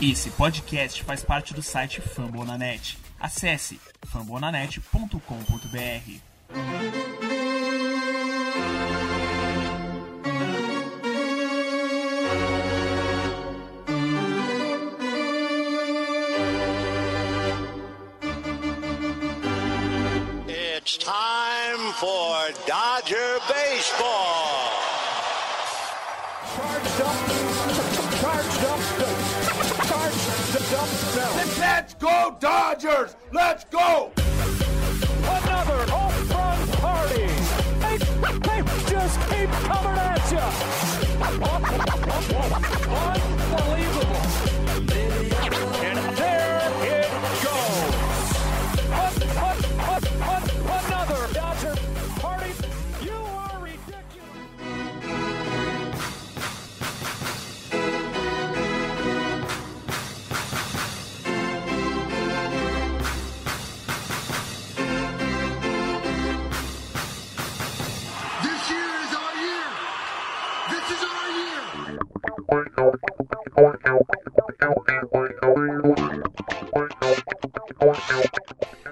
Esse podcast faz parte do site Fambonanet. Acesse fambonanet.com.br. It's time for Dodger Baseball. Charged up. Let's go, Dodgers! Let's go! Another home run party. They, they just keep coming at you.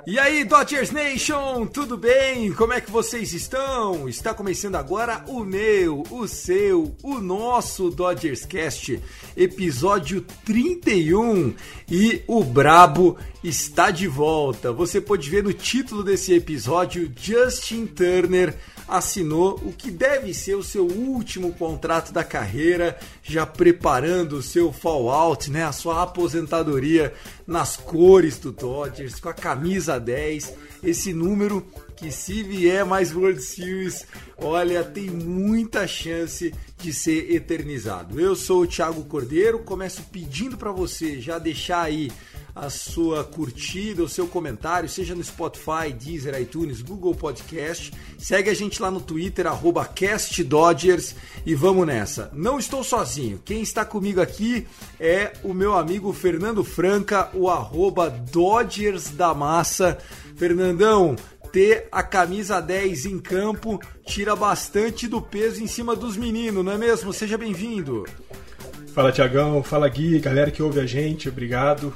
E aí, Dodgers Nation, tudo bem? Como é que vocês estão? Está começando agora o meu, o seu, o nosso Dodgers Cast, episódio 31 e o Brabo está de volta. Você pode ver no título desse episódio, Justin Turner assinou o que deve ser o seu último contrato da carreira, já preparando o seu fallout, né, a sua aposentadoria nas cores do Dodgers, com a camisa 10, esse número que se vier mais World Series, olha, tem muita chance de ser eternizado. Eu sou o Thiago Cordeiro, começo pedindo para você já deixar aí a sua curtida, o seu comentário, seja no Spotify, Deezer, iTunes, Google Podcast. Segue a gente lá no Twitter, arroba CastDodgers e vamos nessa. Não estou sozinho, quem está comigo aqui é o meu amigo Fernando Franca, o arroba Dodgers da Massa. Fernandão, ter a camisa 10 em campo tira bastante do peso em cima dos meninos, não é mesmo? Seja bem-vindo. Fala Tiagão, fala Gui, galera que ouve a gente, obrigado.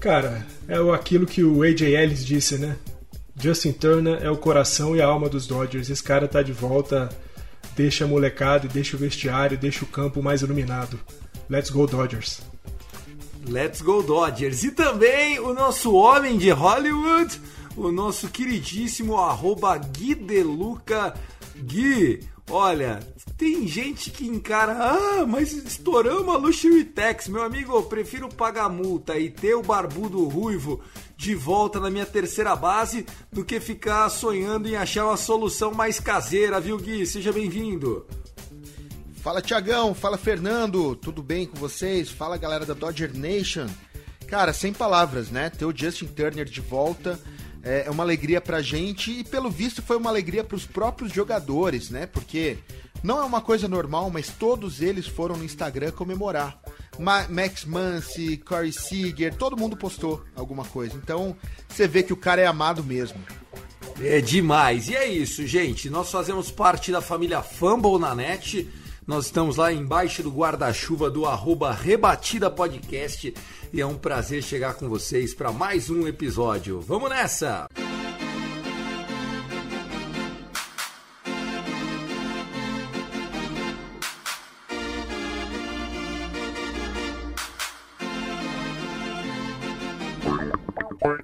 Cara, é aquilo que o AJ Ellis disse, né? Justin Turner é o coração e a alma dos Dodgers. Esse cara tá de volta, deixa a molecada, deixa o vestiário, deixa o campo mais iluminado. Let's go Dodgers. Let's go Dodgers! E também o nosso homem de Hollywood, o nosso queridíssimo arroba Gui. Gui, olha, tem gente que encara, ah, mas estouramos a Luxury Tax. Meu amigo, eu prefiro pagar multa e ter o barbudo ruivo de volta na minha terceira base do que ficar sonhando em achar uma solução mais caseira, viu Gui? Seja bem-vindo! Fala Tiagão, fala Fernando, tudo bem com vocês? Fala galera da Dodger Nation. Cara, sem palavras, né? Ter o Justin Turner de volta é é uma alegria pra gente e pelo visto foi uma alegria pros próprios jogadores, né? Porque não é uma coisa normal, mas todos eles foram no Instagram comemorar. Ma- Max Muncy, Corey Seager, todo mundo postou alguma coisa. Então você vê que o cara é amado mesmo. É demais. E é isso, gente. Nós fazemos parte da família Fumble na net. Nós estamos lá embaixo do guarda-chuva do arroba Rebatida Podcast. E é um prazer chegar com vocês para mais um episódio. Vamos nessa!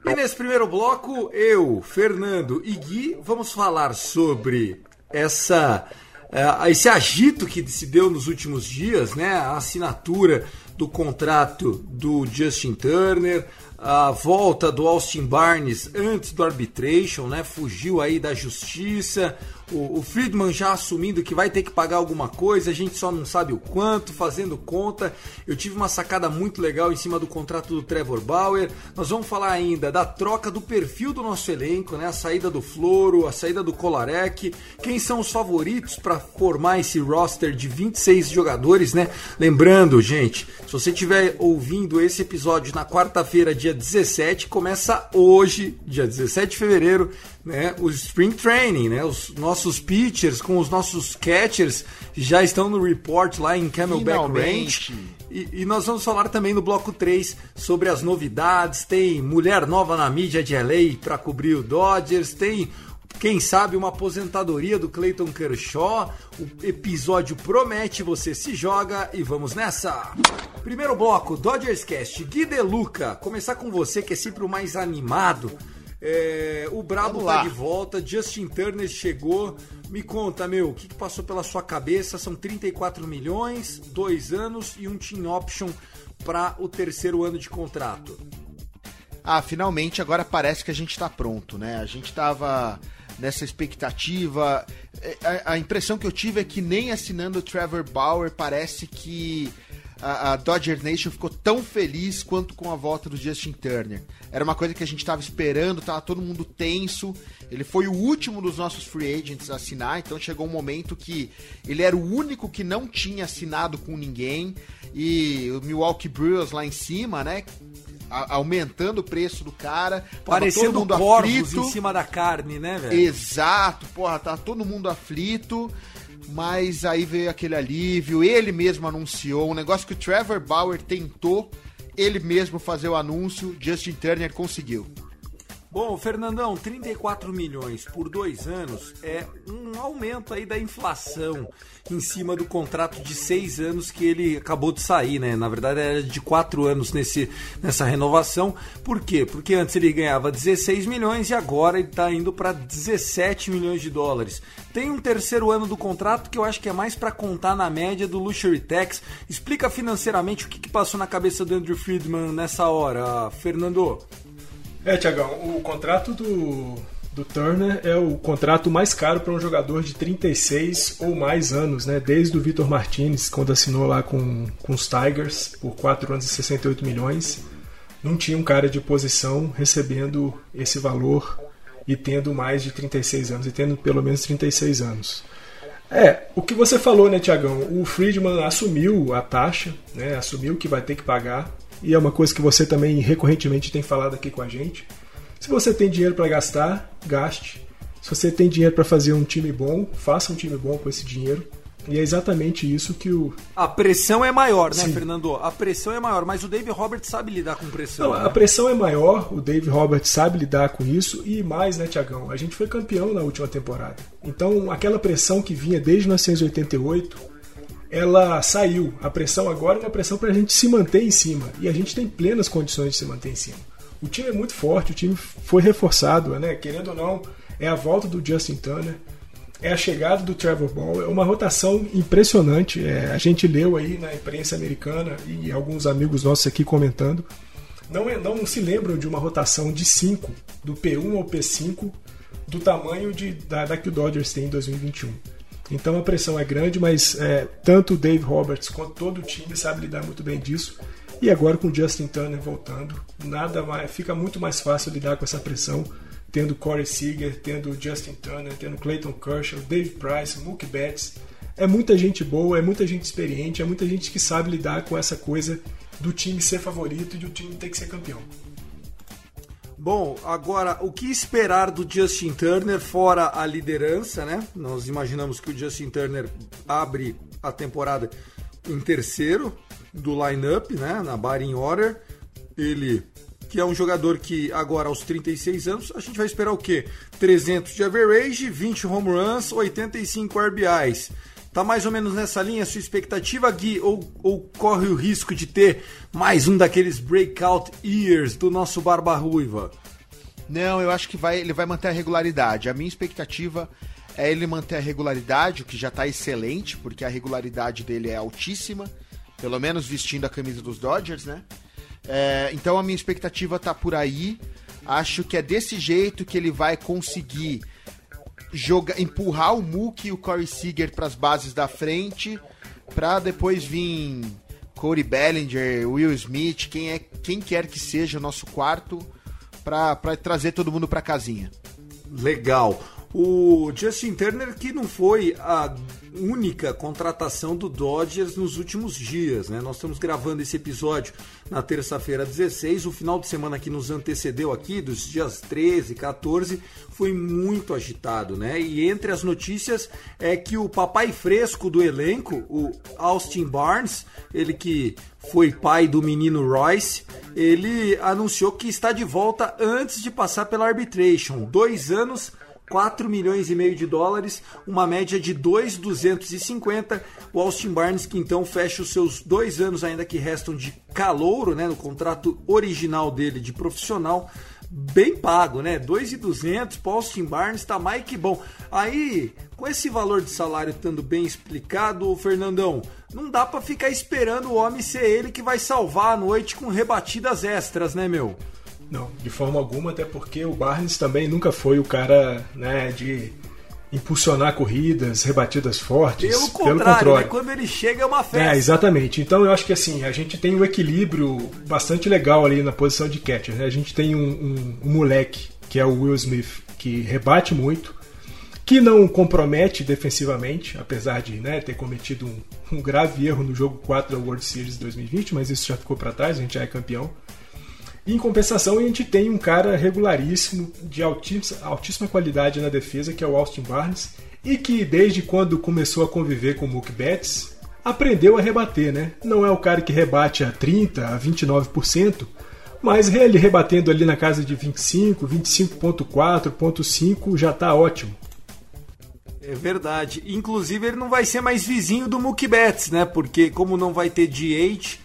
E nesse primeiro bloco, eu, Fernando e Gui vamos falar sobre essa eh, esse agito que se deu nos últimos dias, né? A assinatura do contrato do Justin Turner, a volta do Austin Barnes antes do arbitration, né? Fugiu aí da justiça. O, o Friedman já assumindo que vai ter que pagar alguma coisa, a gente só não sabe o quanto, fazendo conta. Eu tive uma sacada muito legal em cima do contrato do Trevor Bauer. Nós vamos falar ainda da troca do perfil do nosso elenco, né? A saída do Floro, a saída do Kolarek, quem são os favoritos para formar esse roster de 26 jogadores, né? Lembrando, gente, se você estiver ouvindo esse episódio na quarta-feira, dia 17, começa hoje, dia 17 de fevereiro, né, o Spring Training, né, os nossos pitchers com os nossos catchers já estão no report lá em Camelback. Ranch. E, e, nós vamos falar também no bloco 3 sobre as novidades. Tem mulher nova na mídia de LA para cobrir o Dodgers, tem quem sabe uma aposentadoria do Clayton Kershaw. O episódio promete, você se joga e vamos nessa! Primeiro bloco, Dodgers Cast. Gui De Luca, começar com você que é sempre o mais animado. É, o Brabo tá de volta, Justin Turner chegou. Me conta, meu, o que, que passou pela sua cabeça? São 34 milhões, dois anos e um team option para o terceiro ano de contrato. Ah, finalmente agora parece que a gente está pronto, né? A gente tava nessa expectativa. É, a, a, impressão que eu tive é que nem assinando o Trevor Bauer parece que a, a, Dodger Nation ficou tão feliz quanto com a volta do Justin Turner. Era uma coisa que a gente estava esperando, tava todo mundo tenso. Ele foi o último dos nossos free agents a assinar, então chegou um momento que ele era o único que não tinha assinado com ninguém. E o Milwaukee Brewers lá em cima, né? aumentando o preço do cara. Parecendo todo mundo corvos aflito. em cima da carne, né, velho? Exato, porra, tá todo mundo aflito. Mas aí veio aquele alívio, ele mesmo anunciou, um negócio que o Trevor Bauer tentou, ele mesmo fazer o anúncio, Justin Turner conseguiu. Bom, Fernandão, 34 milhões por dois anos é um aumento aí da inflação em cima do contrato de seis anos que ele acabou de sair, né? Na verdade era de quatro anos nesse, nessa renovação. Por quê? Porque antes ele ganhava 16 milhões e agora ele está indo para 17 milhões de dólares. Tem um terceiro ano do contrato que eu acho que é mais para contar na média do Luxury Tax. Explica financeiramente o que, que passou na cabeça do Andrew Friedman nessa hora, Fernando. É, Tiagão, o contrato do, do Turner é o contrato mais caro para um jogador de 36 ou mais anos, né? Desde o Vitor Martinez, quando assinou lá com, com os Tigers por 4 anos e 68 milhões. Não tinha um cara de posição recebendo esse valor e tendo mais de 36 anos, e tendo pelo menos 36 anos. É, o que você falou, né, Tiagão? O Friedman assumiu a taxa, né? Assumiu que vai ter que pagar e é uma coisa que você também recorrentemente tem falado aqui com a gente. Se você tem dinheiro para gastar, gaste. Se você tem dinheiro para fazer um time bom, faça um time bom com esse dinheiro. E é exatamente isso que o. A pressão é maior, né, Sim. Fernando? A pressão é maior, mas o Dave Roberts sabe lidar com pressão. Não, né? A pressão é maior, o Dave Roberts sabe lidar com isso e mais, né, Tiagão? A gente foi campeão na última temporada. Então, aquela pressão que vinha desde 1988 ela saiu. A pressão agora é uma pressão para a gente se manter em cima. E a gente tem plenas condições de se manter em cima. O time é muito forte, o time foi reforçado, né? Querendo ou não, é a volta do Justin Turner, é a chegada do Trevor Ball, é uma rotação impressionante. É, a gente leu aí na imprensa americana e alguns amigos nossos aqui comentando. Não, é, não se lembram de uma rotação de 5, do P1 ao P5, do tamanho de, da, da que o Dodgers tem em 2021. Então a pressão é grande, mas é, tanto o Dave Roberts quanto todo o time sabe lidar muito bem disso. E agora com o Justin Turner voltando, nada mais, fica muito mais fácil lidar com essa pressão, tendo Corey Seager, tendo Justin Turner, tendo Clayton Kershaw, Dave Price, Mookie Betts. É muita gente boa, é muita gente experiente, é muita gente que sabe lidar com essa coisa do time ser favorito e do time ter que ser campeão. Bom, agora o que esperar do Justin Turner fora a liderança, né? Nós imaginamos que o Justin Turner abre a temporada em terceiro do lineup, né? Na batting order. Ele que é um jogador que agora aos 36 anos, a gente vai esperar o quê? 300 de average, 20 home runs, 85 RBIs. Tá mais ou menos nessa linha a sua expectativa, Gui? Ou, ou corre o risco de ter mais um daqueles breakout years do nosso Barba Ruiva? Não, eu acho que vai, ele vai manter a regularidade. A minha expectativa é ele manter a regularidade, o que já está excelente, porque a regularidade dele é altíssima, pelo menos vestindo a camisa dos Dodgers, né? É, então a minha expectativa tá por aí. Acho que é desse jeito que ele vai conseguir jogar, empurrar o Mookie e o Corey Seager para as bases da frente, para depois vir Corey Bellinger, Will Smith, quem é quem quer que seja o nosso quarto, para trazer todo mundo para casinha. Legal. O Justin Turner que não foi a única contratação do Dodgers nos últimos dias, né? Nós estamos gravando esse episódio na terça-feira 16, o final de semana que nos antecedeu aqui, dos dias 13 e 14, foi muito agitado, né? E entre as notícias é que o papai fresco do elenco, o Austin Barnes, ele que foi pai do menino Royce, ele anunciou que está de volta antes de passar pela arbitration. Dois anos 4 milhões e meio de dólares, uma média de 2,250. O Austin Barnes, que então fecha os seus dois anos ainda que restam de calouro, né, no contrato original dele de profissional, bem pago, né? 2,200, Paul Austin Barnes tá mais que bom. Aí, com esse valor de salário estando bem explicado, Fernandão, não dá para ficar esperando o homem ser ele que vai salvar a noite com rebatidas extras, né, meu? Não, de forma alguma, até porque o Barnes também nunca foi o cara né, de impulsionar corridas, rebatidas fortes. Pelo contrário, pelo né? quando ele chega é uma festa. É, exatamente. Então eu acho que assim, a gente tem um equilíbrio bastante legal ali na posição de catcher. Né? A gente tem um, um, um moleque, que é o Will Smith, que rebate muito, que não compromete defensivamente, apesar de né, ter cometido um, um grave erro no jogo 4 da World Series 2020, mas isso já ficou para trás, a gente já é campeão. Em compensação, a gente tem um cara regularíssimo, de altíssima, qualidade na defesa, que é o Austin Barnes, e que desde quando começou a conviver com o Mookie Betts, aprendeu a rebater, né? Não é o cara que rebate a 30, a 29%, mas ele rebatendo ali na casa de 25, 25.4, já está ótimo. É verdade. Inclusive ele não vai ser mais vizinho do Mookie Betts, né? Porque como não vai ter DH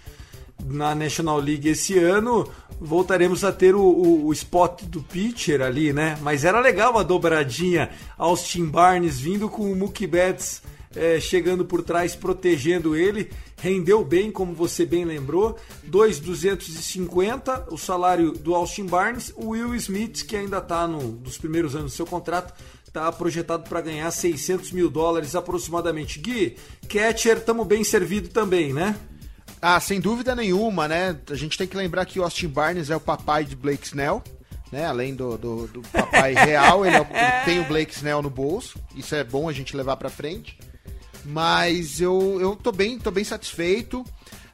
na National League esse ano, voltaremos a ter o, o, o, spot do pitcher ali, né? Mas era legal a dobradinha Austin Barnes vindo com o Mookie Betts é, chegando por trás, protegendo ele. Rendeu bem, como você bem lembrou. 2,250 o salário do Austin Barnes. O Will Smith, que ainda está nos primeiros anos do seu contrato, está projetado para ganhar 600 mil dólares aproximadamente. Gui, catcher, estamos bem servido também, né? Ah, sem dúvida nenhuma, né? A gente tem que lembrar que o Austin Barnes é o papai de Blake Snell, né? Além do, do, do papai real, ele, é o, ele, tem o Blake Snell no bolso. Isso é bom a gente levar para frente. Mas eu, eu tô bem, tô bem satisfeito.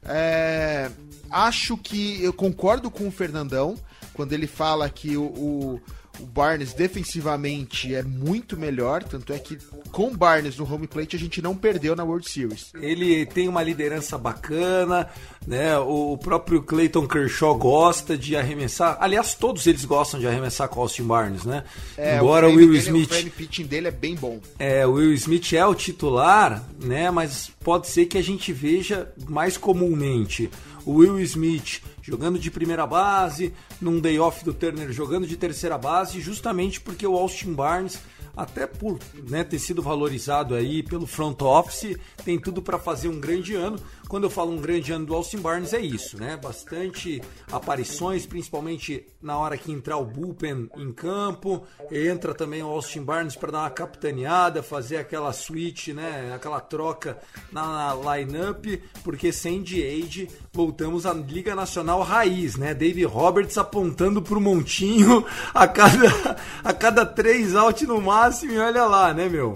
É, acho que eu concordo com o Fernandão quando ele fala que o, o o Barnes defensivamente é muito melhor, tanto é que com o Barnes no home plate a gente não perdeu na World Series. Ele tem uma liderança bacana, né? O próprio Clayton Kershaw gosta de arremessar. Aliás, todos eles gostam de arremessar com Austin Barnes, né? É, Embora o, Will dele, Smith, o frame pitching dele é bem bom. É, o Will Smith é o titular, né? Mas pode ser que a gente veja mais comumente o Will Smith jogando de primeira base, num day off do Turner jogando de terceira base, justamente porque o Austin Barnes até por né, ter sido valorizado aí pelo front office, tem tudo para fazer um grande ano. Quando eu falo um grande ano do Austin Barnes, é isso, né? Bastante aparições, principalmente na hora que entrar o bullpen em campo. Entra também o Austin Barnes para dar uma capitaneada, fazer aquela switch, né? Aquela troca na, na lineup, porque sem DH voltamos à Liga Nacional Raiz, né? Dave Roberts apontando pro montinho a cada, a cada três out no máximo e olha lá, né, meu?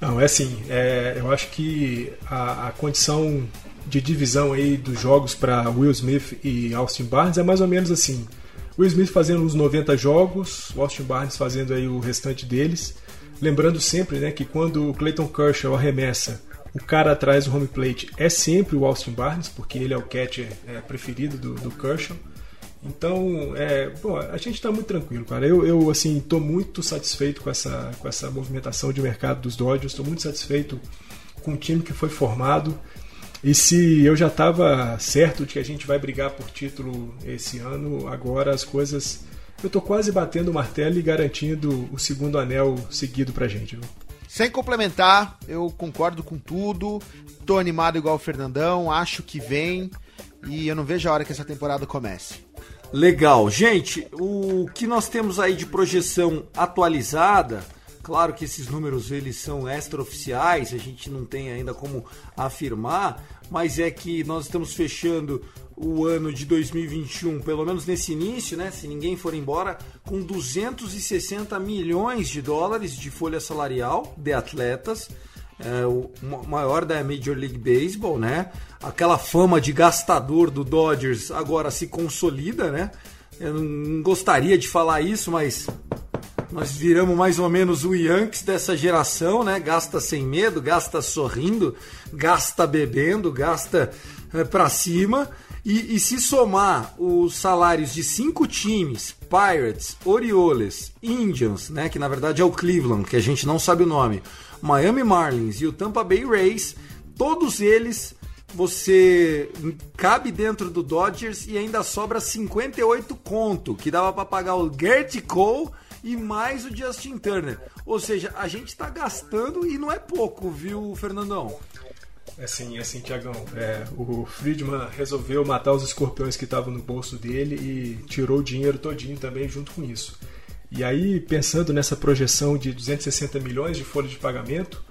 Não, é assim, é, eu acho que a, a condição de divisão aí dos jogos para Will Smith e Austin Barnes é mais ou menos assim. Will Smith fazendo uns 90 jogos, Austin Barnes fazendo aí o restante deles. Lembrando sempre né, que quando o Clayton Kershaw arremessa, o cara atrás do home plate é sempre o Austin Barnes, porque ele é o catcher é, preferido do, do Kershaw. Então, é, bom, a gente está muito tranquilo, cara. Eu, eu assim, estou muito satisfeito com essa, com essa movimentação de mercado dos Dodgers. Estou muito satisfeito com o time que foi formado. E se eu já estava certo de que a gente vai brigar por título esse ano, agora as coisas. Eu estou quase batendo o martelo e garantindo o segundo anel seguido pra gente. Viu? Sem complementar, eu concordo com tudo. Tô animado igual o Fernandão, acho que vem. E eu não vejo a hora que essa temporada comece. Legal. Gente, o que nós temos aí de projeção atualizada, claro que esses números eles são extraoficiais, a gente não tem ainda como afirmar, mas é que nós estamos fechando o ano de 2021, pelo menos nesse início, né, se ninguém for embora, com 260 milhões de dólares de folha salarial de atletas é, o maior da Major League Baseball, né? Aquela fama de gastador do Dodgers agora se consolida, né? Eu não gostaria de falar isso, mas nós viramos mais ou menos o Yankees dessa geração, né? Gasta sem medo, gasta sorrindo, gasta bebendo, gasta é, pra cima. E, e, se somar os salários de cinco times, Pirates, Orioles, Indians, né, que na verdade é o Cleveland, que a gente não sabe o nome, Miami Marlins e o Tampa Bay Rays, todos eles você cabe dentro do Dodgers e ainda sobra 58 conto, que dava para pagar o Gert Cole e mais o Justin Turner. Ou seja, a gente está gastando e não é pouco, viu, Fernandão? É assim, é assim, Tiagão. É, o Friedman resolveu matar os escorpiões que estavam no bolso dele e tirou o dinheiro todinho também junto com isso. E aí, pensando nessa projeção de 260 milhões de folha de pagamento,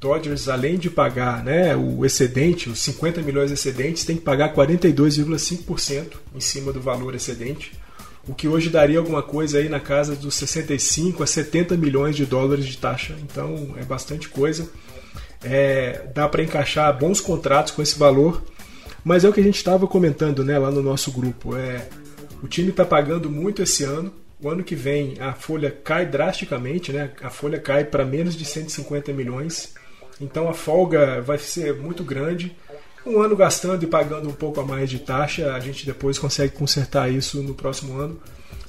Dodgers, além de pagar né, o excedente, os 50 milhões excedentes, tem que pagar 42,5% em cima do valor excedente, o que hoje daria alguma coisa aí na casa dos 65 a 70 milhões de dólares de taxa. Então é bastante coisa. É, dá para encaixar bons contratos com esse valor, mas é o que a gente estava comentando né, lá no nosso grupo. É, o time está pagando muito esse ano. O ano que vem a folha cai drasticamente, né? a folha cai para menos de 150 milhões. Então a folga vai ser muito grande. Um ano gastando e pagando um pouco a mais de taxa, a gente depois consegue consertar isso no próximo ano.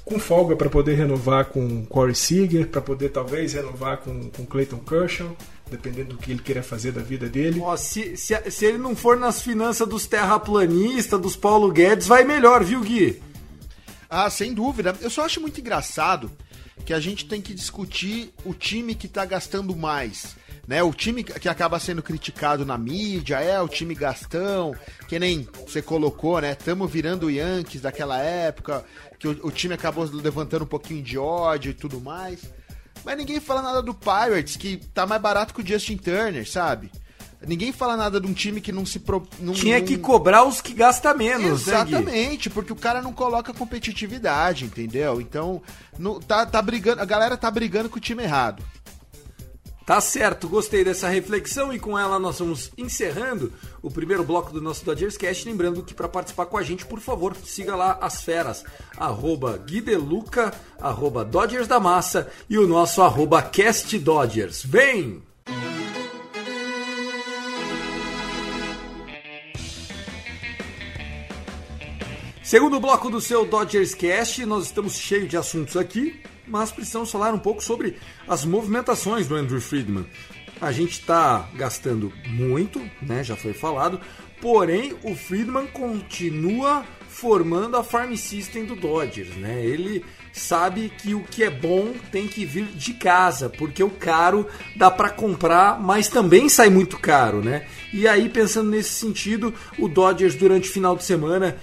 Com folga para poder renovar com Corey Seager, para poder talvez renovar com, com Clayton Kershaw dependendo do que ele queira fazer da vida dele. Ó, se, se, se, ele não for nas finanças dos terraplanistas, dos Paulo Guedes, vai melhor, viu, Gui? Ah, sem dúvida. Eu só acho muito engraçado que a gente tem que discutir o time que está gastando mais. Né, o time que acaba sendo criticado na mídia é o time gastão, que nem você colocou, né? Tamo virando o Yankees daquela época, que o, o time acabou levantando um pouquinho de ódio e tudo mais. Mas ninguém fala nada do Pirates, que tá mais barato que o Justin Turner, sabe? Ninguém fala nada de um time que não se. Pro, não, Tinha não... que cobrar os que gasta menos, né, Exatamente, né, porque o cara não coloca competitividade, entendeu? Então, no, tá, tá brigando, a galera tá brigando com o time errado. Tá certo, gostei dessa reflexão e com ela nós vamos encerrando o primeiro bloco do nosso Dodgers Cast. Lembrando que para participar com a gente, por favor, siga lá as feras, arroba Guideluca, arroba Dodgers da Massa e o nosso arroba Cast Dodgers. Vem! Segundo bloco do seu Dodgers Cast, nós estamos cheios de assuntos aqui mas precisamos falar um pouco sobre as movimentações do Andrew Friedman. A gente está gastando muito, né? Já foi falado. Porém, o Friedman continua formando a farm system do Dodgers, né? Ele sabe que o que é bom tem que vir de casa, porque o caro dá para comprar, mas também sai muito caro, né? E aí pensando nesse sentido, o Dodgers durante o final de semana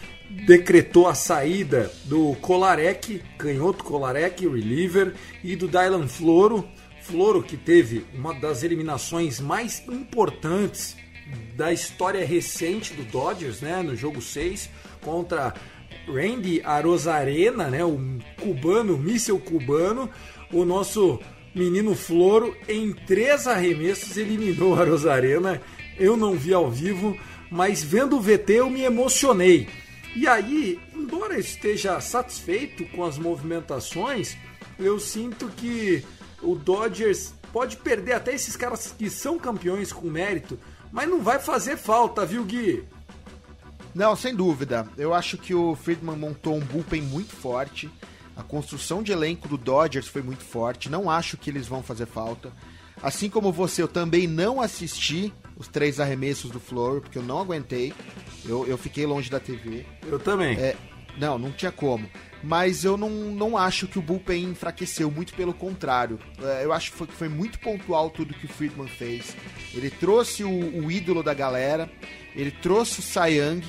decretou a saída do Kolarek, canhoto Kolarek, reliever, e do Dylan Floro, Floro que teve uma das eliminações mais importantes da história recente do Dodgers, né, no jogo 6 contra Randy Arozarena, né, o cubano, o míssel cubano, o nosso menino Floro em três arremessos eliminou a Arozarena. Eu não vi ao vivo, mas vendo o VT eu me emocionei e aí, embora esteja satisfeito com as movimentações, eu sinto que o Dodgers pode perder até esses caras que são campeões com mérito, mas não vai fazer falta, viu, Gui? Não, sem dúvida. Eu acho que o Friedman montou um bullpen muito forte. A construção de elenco do Dodgers foi muito forte. Não acho que eles vão fazer falta. Assim como você, eu também não assisti os três arremessos do Flor, porque eu não aguentei. Eu, eu fiquei longe da TV. Eu também. É, não, não tinha como. Mas eu não, não acho que o Bullpen enfraqueceu, muito pelo contrário. É, eu acho que foi, foi muito pontual tudo que o Friedman fez. Ele trouxe o, o ídolo da galera, ele trouxe o Sayang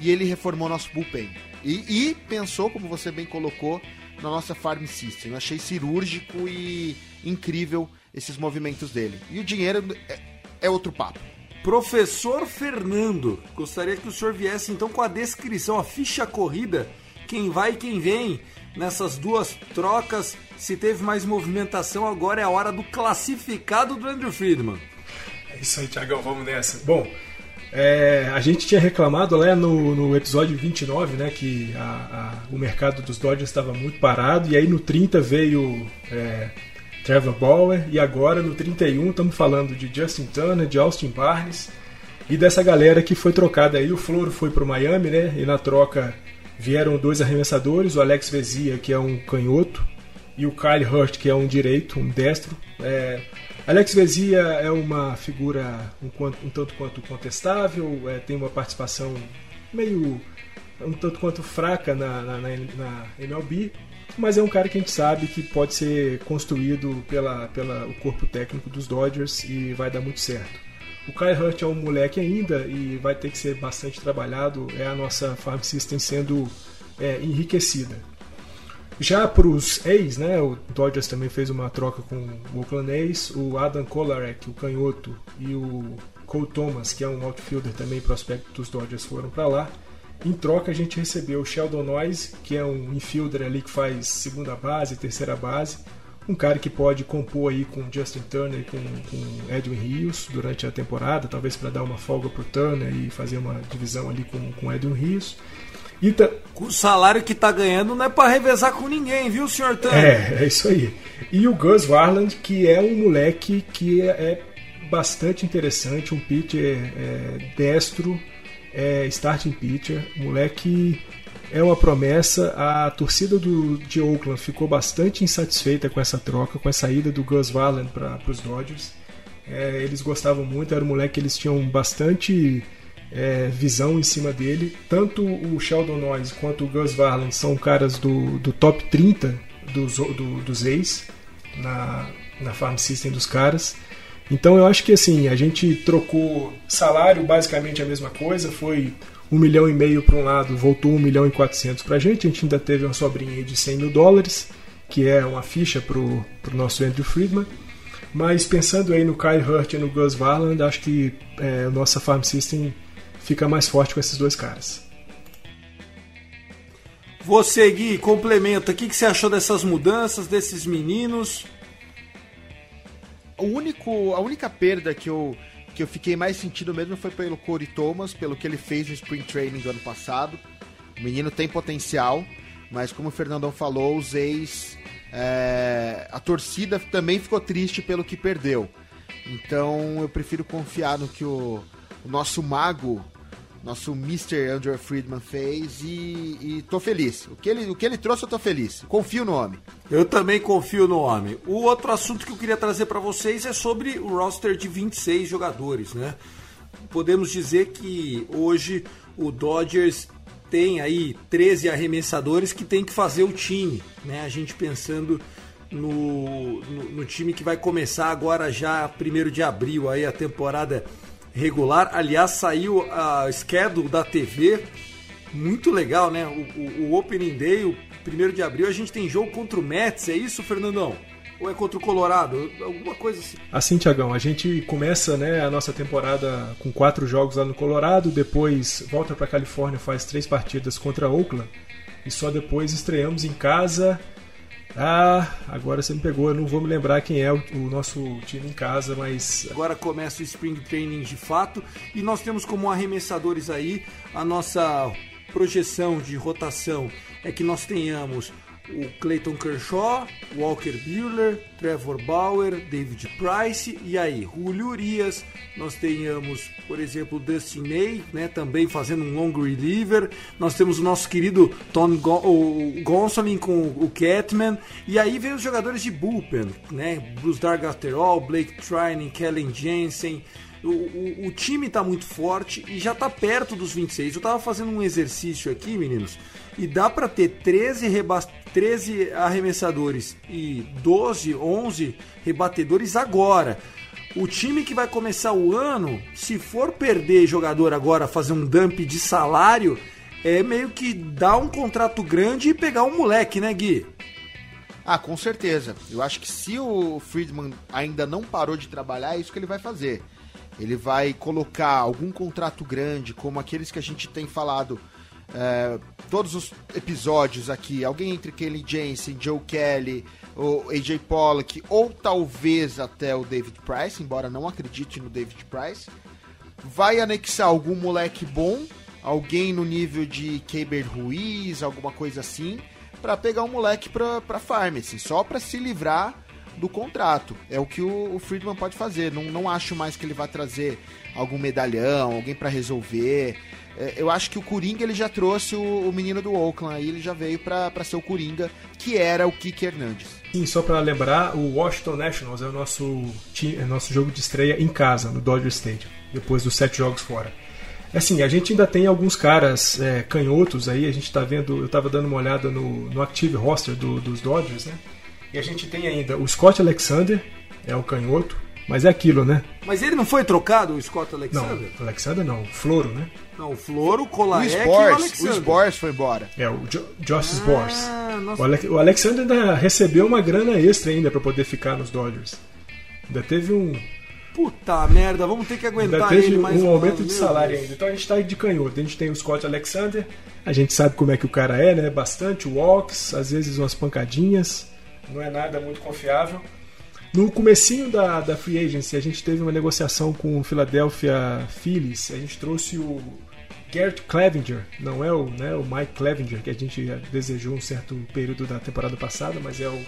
e ele reformou nosso Bullpen. E, e pensou, como você bem colocou, na nossa Farm System. Eu achei cirúrgico e incrível esses movimentos dele. E o dinheiro é, outro papo. Professor Fernando, gostaria que o senhor viesse então com a descrição, a ficha corrida, quem vai e quem vem nessas duas trocas, se teve mais movimentação, agora é a hora do classificado do Andrew Friedman. É isso aí, Tiagão, vamos nessa. Bom, é, a gente tinha reclamado lá no, no episódio 29, né, que a, a, o mercado dos Dodgers estava muito parado, e aí no 30 veio é, Trevor Bauer, e agora no 31 estamos falando de Justin Turner, de Austin Barnes, e dessa galera que foi trocada aí. O Floro foi para o Miami, né, e na troca vieram dois arremessadores, o Alex Vezia, que é um canhoto, e o Kyle Hurt, que é um direito, um destro. É, Alex Vezia é uma figura um, quanto, um tanto quanto contestável, é, tem uma participação meio um tanto quanto fraca na, na, na, MLB, mas é um cara que a gente sabe que pode ser construído pela, pela o corpo técnico dos Dodgers e vai dar muito certo. O Kyle Hurt é um moleque ainda e vai ter que ser bastante trabalhado. É a nossa farm system sendo é, enriquecida. Já para os ex, né, o Dodgers também fez uma troca com o Oakland A's, o Adam Kolarek, o canhoto, e o Cole Thomas, que é um outfielder também prospecto dos Dodgers, foram para lá. Em troca a gente recebeu o Sheldon Noyes, que é um infielder ali que faz segunda base, terceira base, um cara que pode compor aí com Justin Turner e com, com Edwin Rios durante a temporada, talvez para dar uma folga para Turner e fazer uma divisão ali com, com Edwin Rios. E. Com o salário que tá ganhando não é para revezar com ninguém, viu, senhor Turner? É, é isso aí. E o Gus Varland, que é um moleque que é, é bastante interessante, um pitcher é, destro, é, starting pitcher, moleque é uma promessa. A torcida do, de Oakland ficou bastante insatisfeita com essa troca, com a saída do Gus Varland para os Dodgers. É, eles gostavam muito, era um moleque que eles tinham bastante é, visão em cima dele. Tanto o Sheldon Noyes quanto o Gus Varland são caras do, do top 30 dos, do, dos ex na, na farm system dos caras. Então eu acho que assim, a gente trocou salário, basicamente a mesma coisa, foi um milhão e meio para um lado, voltou um milhão e quatrocentos para a gente, a gente ainda teve uma sobrinha de 100 mil dólares, que é uma ficha para o nosso Andrew Friedman. Mas pensando aí no Kyle Hurt e no Gus Varland, acho que é, nossa farm system fica mais forte com esses dois caras. Você, Gui, complementa. O que, que você achou dessas mudanças, desses meninos? O único, a única perda que eu, que eu fiquei mais sentido mesmo foi pelo Corey Thomas, pelo que ele fez no Spring Training do ano passado. O menino tem potencial, mas como o Fernandão falou, os ex. É, a torcida também ficou triste pelo que perdeu. Então eu prefiro confiar no que o, o nosso mago nosso Mr. Andrew Friedman fez e, e tô feliz. O que, ele, o que ele trouxe eu tô feliz. Confio no homem. Eu também confio no homem. O outro assunto que eu queria trazer para vocês é sobre o roster de 26 jogadores, né? Podemos dizer que hoje o Dodgers tem aí 13 arremessadores que tem que fazer o time, né? A gente pensando no, no, no time que vai começar agora já primeiro de abril aí a temporada regular. Aliás, saiu a schedule da TV, muito legal, né? O, o, o Opening Day, o 1 de abril, a gente tem jogo contra o Mets, é isso, Fernandão? Ou é contra o Colorado? Alguma coisa assim. Assim, Tiagão, a gente começa né, a nossa temporada com quatro jogos lá no Colorado, depois volta para Califórnia, faz três partidas contra Oakland, e só depois estreamos em casa ah, agora você me pegou, eu não vou me lembrar quem é o, o, nosso time em casa, mas. Agora começa o Spring Training de fato e nós temos como arremessadores aí a nossa projeção de rotação é que nós tenhamos o Clayton Kershaw, Walker Buehler, Trevor Bauer, David Price e aí Julio Urias, nós tenhamos, por exemplo, Dustin May, né, também fazendo um long reliever, nós temos o nosso querido Tom Gonsolin com o Catman. E aí vem os jogadores de bullpen, né, Bruce Dargaterol, Blake Trinan, Kellen Jensen, o, o, o, time está muito forte e já está perto dos 26. Eu estava fazendo um exercício aqui, meninos, e dá para ter 13, reba 13 arremessadores e 12, 11 rebatedores agora. O time que vai começar o ano, se for perder jogador agora, fazer um dump de salário, é meio que dar um contrato grande e pegar um moleque, né, Gui? Ah, com certeza. Eu acho que se o Friedman ainda não parou de trabalhar, é isso que ele vai fazer. Ele vai colocar algum contrato grande, como aqueles que a gente tem falado é, todos os episódios aqui, alguém entre Kelly Jensen, Joe Kelly, o AJ Pollock, ou talvez até o David Price, embora não acredite no David Price, vai anexar algum moleque bom, alguém no nível de Keber Ruiz, alguma coisa assim, para pegar um moleque pra, pra farm, assim, só para se livrar do contrato. É o que o, o, Friedman pode fazer. Não, não acho mais que ele vai trazer algum medalhão, alguém para resolver. É, eu acho que o Coringa ele já trouxe o, o menino do Oakland, aí ele já veio para ser o Coringa, que era o Kiki Hernandes. Sim, só para lembrar, o Washington Nationals é o nosso, é nosso jogo de estreia em casa, no Dodger Stadium, depois dos sete jogos fora. Assim, a gente ainda tem alguns caras é, canhotos aí, a gente tá vendo, eu tava dando uma olhada no, no Active Roster do, dos Dodgers, né? E a gente tem ainda o Scott Alexander, é o canhoto, mas é aquilo, né? Mas ele não foi trocado, o Scott Alexander? Não, Alexander não, Floro, né? Não, o Floro, o Colaek o Spores, o, o Spores foi embora. É, o jo Josh ah, Spores. O, Ale o Alexander ainda recebeu uma grana extra ainda para poder ficar nos Dodgers. Ainda teve um... Puta merda, vamos ter que aguentar ainda teve ele mais um, um aumento de salário Deus. ainda. Então a gente tá de canhoto. A gente tem o Scott Alexander, a gente sabe como é que o cara é, né? Bastante walks, às vezes umas pancadinhas. Não é nada muito confiável. No comecinho da, da Free Agency, a gente teve uma negociação com o Philadelphia Phillies. A gente trouxe o Garrett Clevenger, não é o, né, o Mike Clevenger, que a gente desejou um certo período da temporada passada, mas é o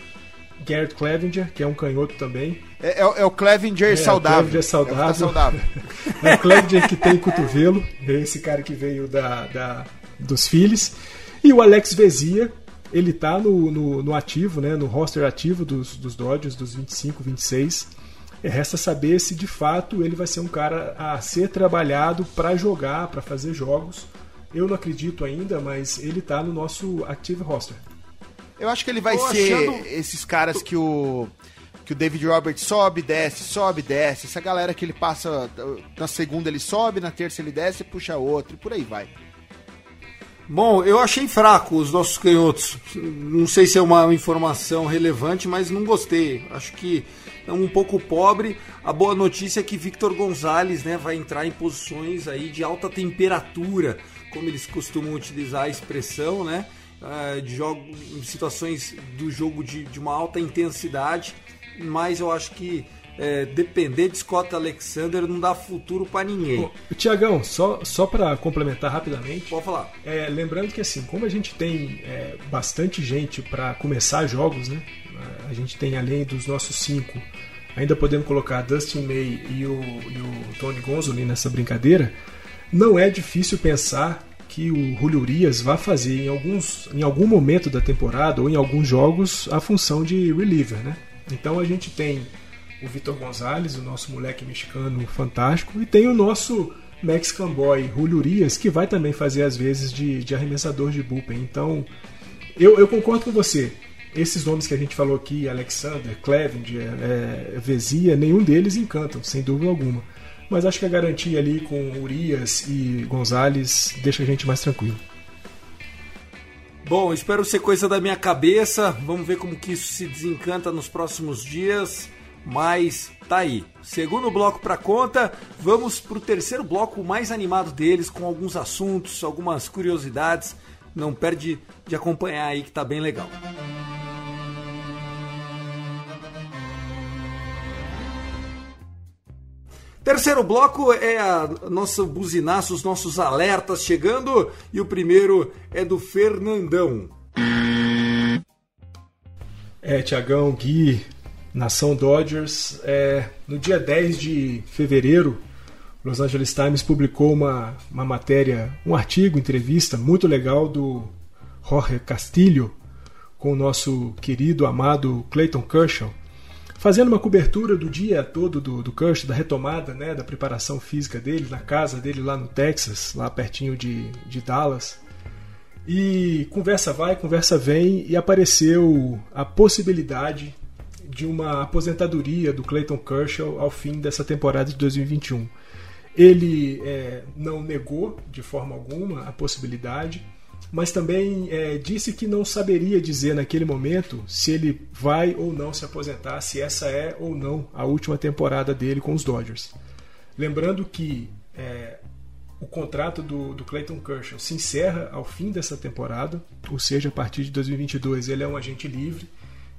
Garrett Clevenger, que é um canhoto também. É, é, é o Clevenger é, saudável. Clevenger saudável. É o, saudável. é o Clevenger que tem cotovelo, é esse cara que veio da, da dos Phillies. E o Alex Vezia, ele tá no, no, no, ativo, né, no roster ativo dos, dos Dodgers, dos 25, 26. Resta saber se de fato ele vai ser um cara a ser trabalhado para jogar, para fazer jogos. Eu não acredito ainda, mas ele tá no nosso active roster. Eu acho que ele vai Tô ser achando... esses caras que o que o David Roberts sobe, desce, sobe, desce. Essa galera que ele passa na segunda ele sobe, na terça ele desce, puxa outro e por aí vai. Bom, eu achei fraco os nossos canhotos. Não sei se é uma informação relevante, mas não gostei. Acho que um pouco pobre. A boa notícia é que Victor Gonzalez né, vai entrar em posições aí de alta temperatura, como eles costumam utilizar a expressão, né? Uh, de jogo, em situações do jogo de, de uma alta intensidade, mas eu acho que é, depender de Scott Alexander não dá futuro para ninguém. Tiagão, só, só para complementar rapidamente. Pode falar. É, lembrando que assim, como a gente tem é, bastante gente para começar jogos, né? A gente tem além dos nossos cinco, ainda podemos colocar Dustin May e o, e o Tony Gonzoli nessa brincadeira. Não é difícil pensar que o Julio Urias vai fazer em, alguns, em algum momento da temporada ou em alguns jogos a função de reliever, né? Então a gente tem o Vitor Gonzalez, o nosso moleque mexicano fantástico, e tem o nosso Mexican Boy, Julio Urias, que vai também fazer às vezes de, de arremessador de bullpen. Então, eu, eu concordo com você. Esses nomes que a gente falou aqui, Alexander, Clevenger, é, Vezia, nenhum deles encantam, sem dúvida alguma. Mas acho que a garantia ali com Urias e Gonzalez deixa a gente mais tranquilo. Bom, espero ser coisa da minha cabeça. Vamos ver como que isso se desencanta nos próximos dias. Mas tá aí. Segundo bloco para conta, vamos pro terceiro bloco mais animado deles, com alguns assuntos, algumas curiosidades. Não perde de acompanhar aí que tá bem legal. Terceiro bloco é a nosso buzinaço, os nossos alertas chegando e o primeiro é do Fernandão. É, Tiagão, Gui, Nação Dodgers. É, no dia 10 de fevereiro, Los Angeles Times publicou uma, uma matéria, um artigo, entrevista muito legal do Jorge Castillo com o nosso querido, amado Clayton Kershaw, fazendo uma cobertura do dia todo do, do Kershaw, da retomada, né, da preparação física dele, na casa dele lá no Texas, lá pertinho de, de Dallas. E conversa vai, conversa vem, e apareceu a possibilidade de uma aposentadoria do Clayton Kershaw ao fim dessa temporada de 2021. Ele é, não negou de forma alguma a possibilidade, mas também é, disse que não saberia dizer naquele momento se ele vai ou não se aposentar, se essa é ou não a última temporada dele com os Dodgers. Lembrando que é, o contrato do, do Clayton Kershaw se encerra ao fim dessa temporada, ou seja, a partir de 2022 ele é um agente livre,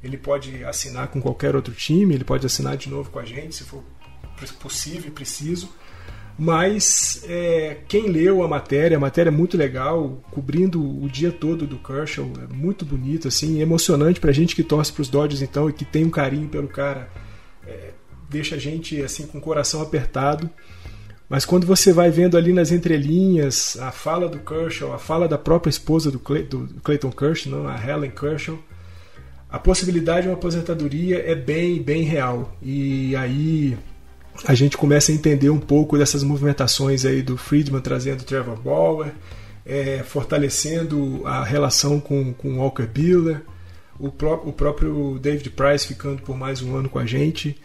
ele pode assinar com qualquer outro time, ele pode assinar de novo com a gente, se for possível e preciso. Mas é, quem leu a matéria, a matéria é muito legal, cobrindo o dia todo do Kershaw, é muito bonito, assim, emocionante pra gente que torce pros Dodgers então e que tem um carinho pelo cara, é, deixa a gente assim com o coração apertado. Mas quando você vai vendo ali nas entrelinhas a fala do Kershaw, a fala da própria esposa do, Clay, do Clayton Kershaw, não, a Helen Kershaw, a possibilidade de uma aposentadoria é bem, bem real. E aí a gente começa a entender um pouco dessas movimentações aí do Friedman trazendo Trevor Bauer, é, fortalecendo a relação com, com Walker Buehler, o, pró o próprio David Price ficando por mais um ano com a gente.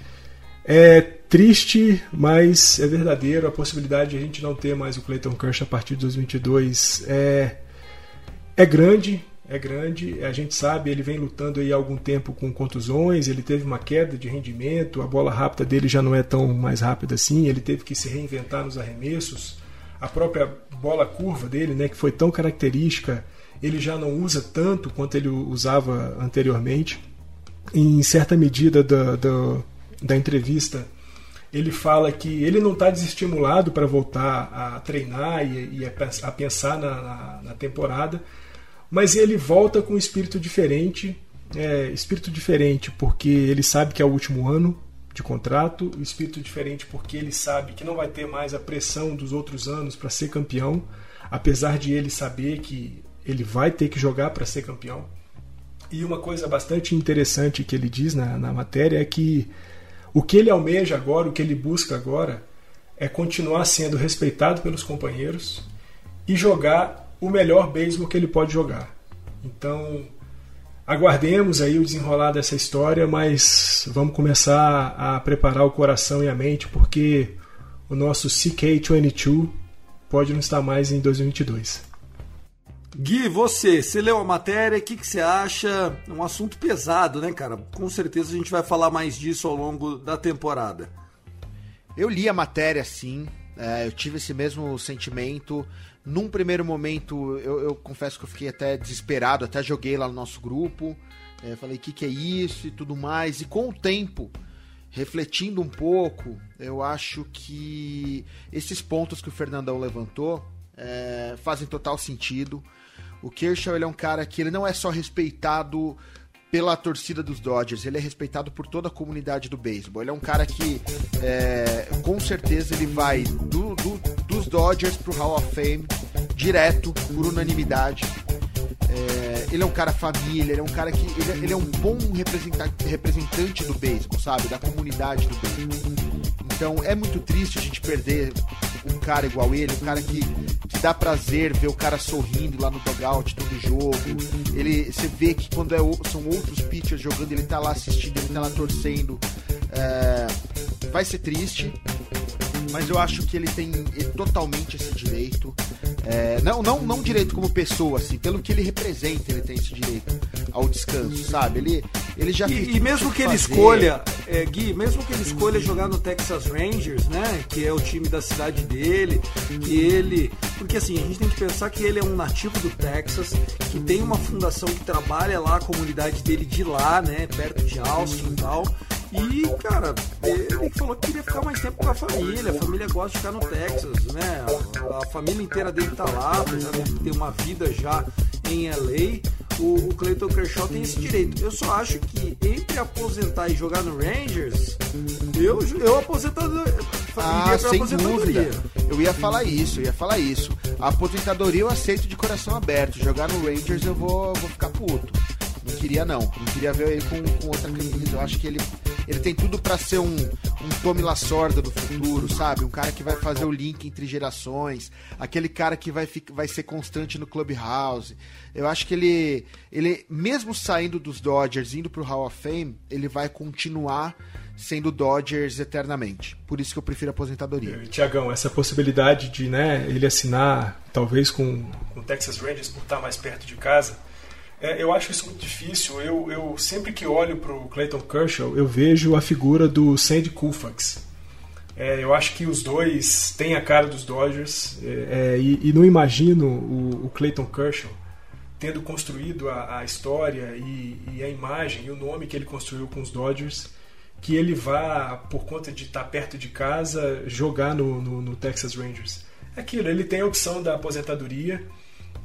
É triste, mas é verdadeiro. A possibilidade de a gente não ter mais o Clayton Kershaw a partir de 2022 é, é grande. É grande, a gente sabe, ele vem lutando aí há algum tempo com contusões, ele teve uma queda de rendimento, a bola rápida dele já não é tão mais rápida assim, ele teve que se reinventar nos arremessos. A própria bola curva dele, né, que foi tão característica, ele já não usa tanto quanto ele usava anteriormente. Em certa medida da, da, da entrevista, ele fala que ele não está desestimulado para voltar a treinar e, e a, pensar na, na, na, temporada, mas ele volta com um espírito diferente, é, espírito diferente porque ele sabe que é o último ano de contrato, espírito diferente porque ele sabe que não vai ter mais a pressão dos outros anos para ser campeão, apesar de ele saber que ele vai ter que jogar para ser campeão. E uma coisa bastante interessante que ele diz na, na matéria é que o que ele almeja agora, o que ele busca agora, é continuar sendo respeitado pelos companheiros e jogar o melhor beisebol que ele pode jogar. Então, aguardemos aí o desenrolar dessa história, mas vamos começar a preparar o coração e a mente, porque o nosso CK22 pode não estar mais em 2022. Gui, você, você leu a matéria, o que, que você acha? É um assunto pesado, né, cara? Com certeza a gente vai falar mais disso ao longo da temporada. Eu li a matéria, sim. É, eu tive esse mesmo sentimento. Num primeiro momento, eu, eu, confesso que eu fiquei até desesperado, até joguei lá no nosso grupo. É, falei, o que, que é isso e tudo mais. E com o tempo, refletindo um pouco, eu acho que esses pontos que o Fernandão levantou é, fazem total sentido. O Kershaw ele é um cara que ele não é só respeitado pela torcida dos Dodgers, ele é respeitado por toda a comunidade do beisebol. Ele é um cara que, é, com certeza, ele vai do, do, dos Dodgers pro Hall of Fame direto, por unanimidade. É, ele é um cara família, ele é um cara que. Ele, ele é um bom representante, representante do beisebol, sabe? Da comunidade do beisebol. Então é muito triste a gente perder um cara igual ele, um cara que, que dá prazer ver o cara sorrindo lá no dugout todo jogo. Ele, você vê que quando é, são outros pitchers jogando, ele tá lá assistindo, ele tá lá torcendo. É, vai ser triste, mas eu acho que ele tem totalmente esse direito. É, não, não, não direito como pessoa, assim, pelo que ele representa, ele tem esse direito ao descanso, sabe? Ele, ele já E, e mesmo que, que ele escolha, é, Gui, mesmo que ele escolha jogar no Texas Rangers, né? Que é o time da cidade dele, que ele. Porque assim, a gente tem que pensar que ele é um nativo do Texas, que tem uma fundação que trabalha lá, a comunidade dele de lá, né? Perto de Austin e tal. E, cara, ele falou que queria ficar mais tempo com a família. A família gosta de ficar no Texas, né? A, família inteira dele tá lá, apesar de ter uma vida já em LA. O, o Clayton Kershaw tem esse direito. Eu só acho que entre aposentar e jogar no Rangers, eu, eu aposentado. Ah, sem dúvida. Eu ia falar isso, eu ia falar isso. A aposentadoria eu aceito de coração aberto. Jogar no Rangers eu vou, vou ficar puto. Não queria não. Não queria ver ele com, com outra camisa. Eu acho que ele ele tem tudo para ser um, um Tommy Lasorda do futuro, sabe? Um cara que vai fazer o link entre gerações, aquele cara que vai, vai ser constante no Clubhouse. Eu acho que ele, ele, mesmo saindo dos Dodgers, indo pro Hall of Fame, ele vai continuar sendo Dodgers eternamente. Por isso que eu prefiro aposentadoria. Tiagão, essa possibilidade de né, ele assinar, talvez com o Texas Rangers por estar mais perto de casa é, eu acho isso muito difícil. Eu, eu sempre que olho para o Clayton Kershaw, eu vejo a figura do Sandy Koufax. É, eu acho que os dois têm a cara dos Dodgers é, é, e, e, não imagino o, o, Clayton Kershaw tendo construído a, a história e, e, a imagem e o nome que ele construiu com os Dodgers que ele vá, por conta de estar perto de casa, jogar no, no, no Texas Rangers. É aquilo, ele tem a opção da aposentadoria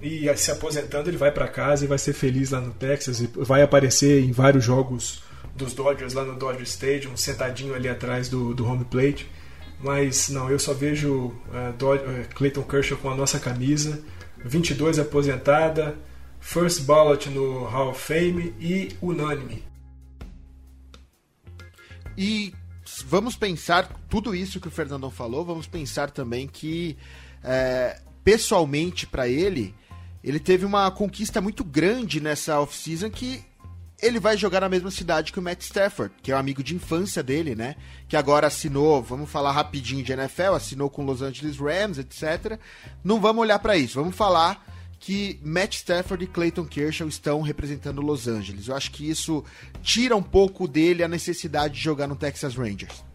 e se aposentando ele vai para casa e vai ser feliz lá no Texas e vai aparecer em vários jogos dos Dodgers lá no Dodger Stadium, sentadinho ali atrás do, do home plate. Mas não, eu só vejo uh, Dod uh, Clayton Kershaw com a nossa camisa, 22 aposentada, first ballot no Hall of Fame e unânime. E vamos pensar tudo isso que o Fernandão falou, vamos pensar também que é, pessoalmente para ele, ele teve uma conquista muito grande nessa off-season que ele vai jogar na mesma cidade que o Matt Stafford, que é um amigo de infância dele, né? Que agora assinou, vamos falar rapidinho de NFL, assinou com Los Angeles Rams, etc. Não vamos olhar para isso, vamos falar que Matt Stafford e Clayton Kershaw estão representando Los Angeles. Eu acho que isso tira um pouco dele a necessidade de jogar no Texas Rangers.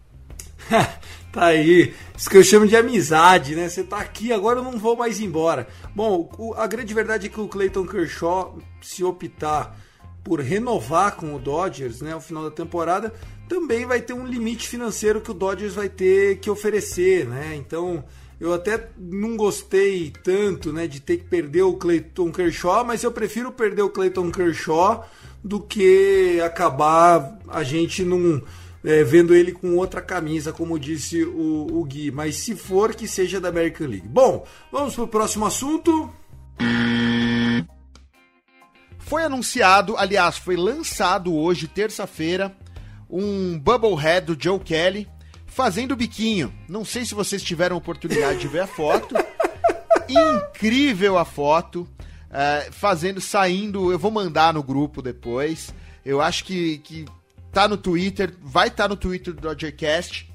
tá aí. Isso que eu chamo de amizade, né? Você tá aqui, agora eu não vou mais embora. Bom, a grande verdade é que o Clayton Kershaw, se optar por renovar com o Dodgers, né, ao final da temporada, também vai ter um limite financeiro que o Dodgers vai ter que oferecer, né? Então, eu até não gostei tanto, né, de ter que perder o Clayton Kershaw, mas eu prefiro perder o Clayton Kershaw do que acabar a gente num é, vendo ele com outra camisa, como disse o, o Gui. Mas se for, que seja da American League. Bom, vamos para o próximo assunto. Foi anunciado, aliás, foi lançado hoje, terça-feira, um Bubblehead do Joe Kelly fazendo biquinho. Não sei se vocês tiveram oportunidade de ver a foto. Incrível a foto. É, fazendo, saindo. Eu vou mandar no grupo depois. Eu acho que, que tá no Twitter, vai estar tá no Twitter do Dodgercast.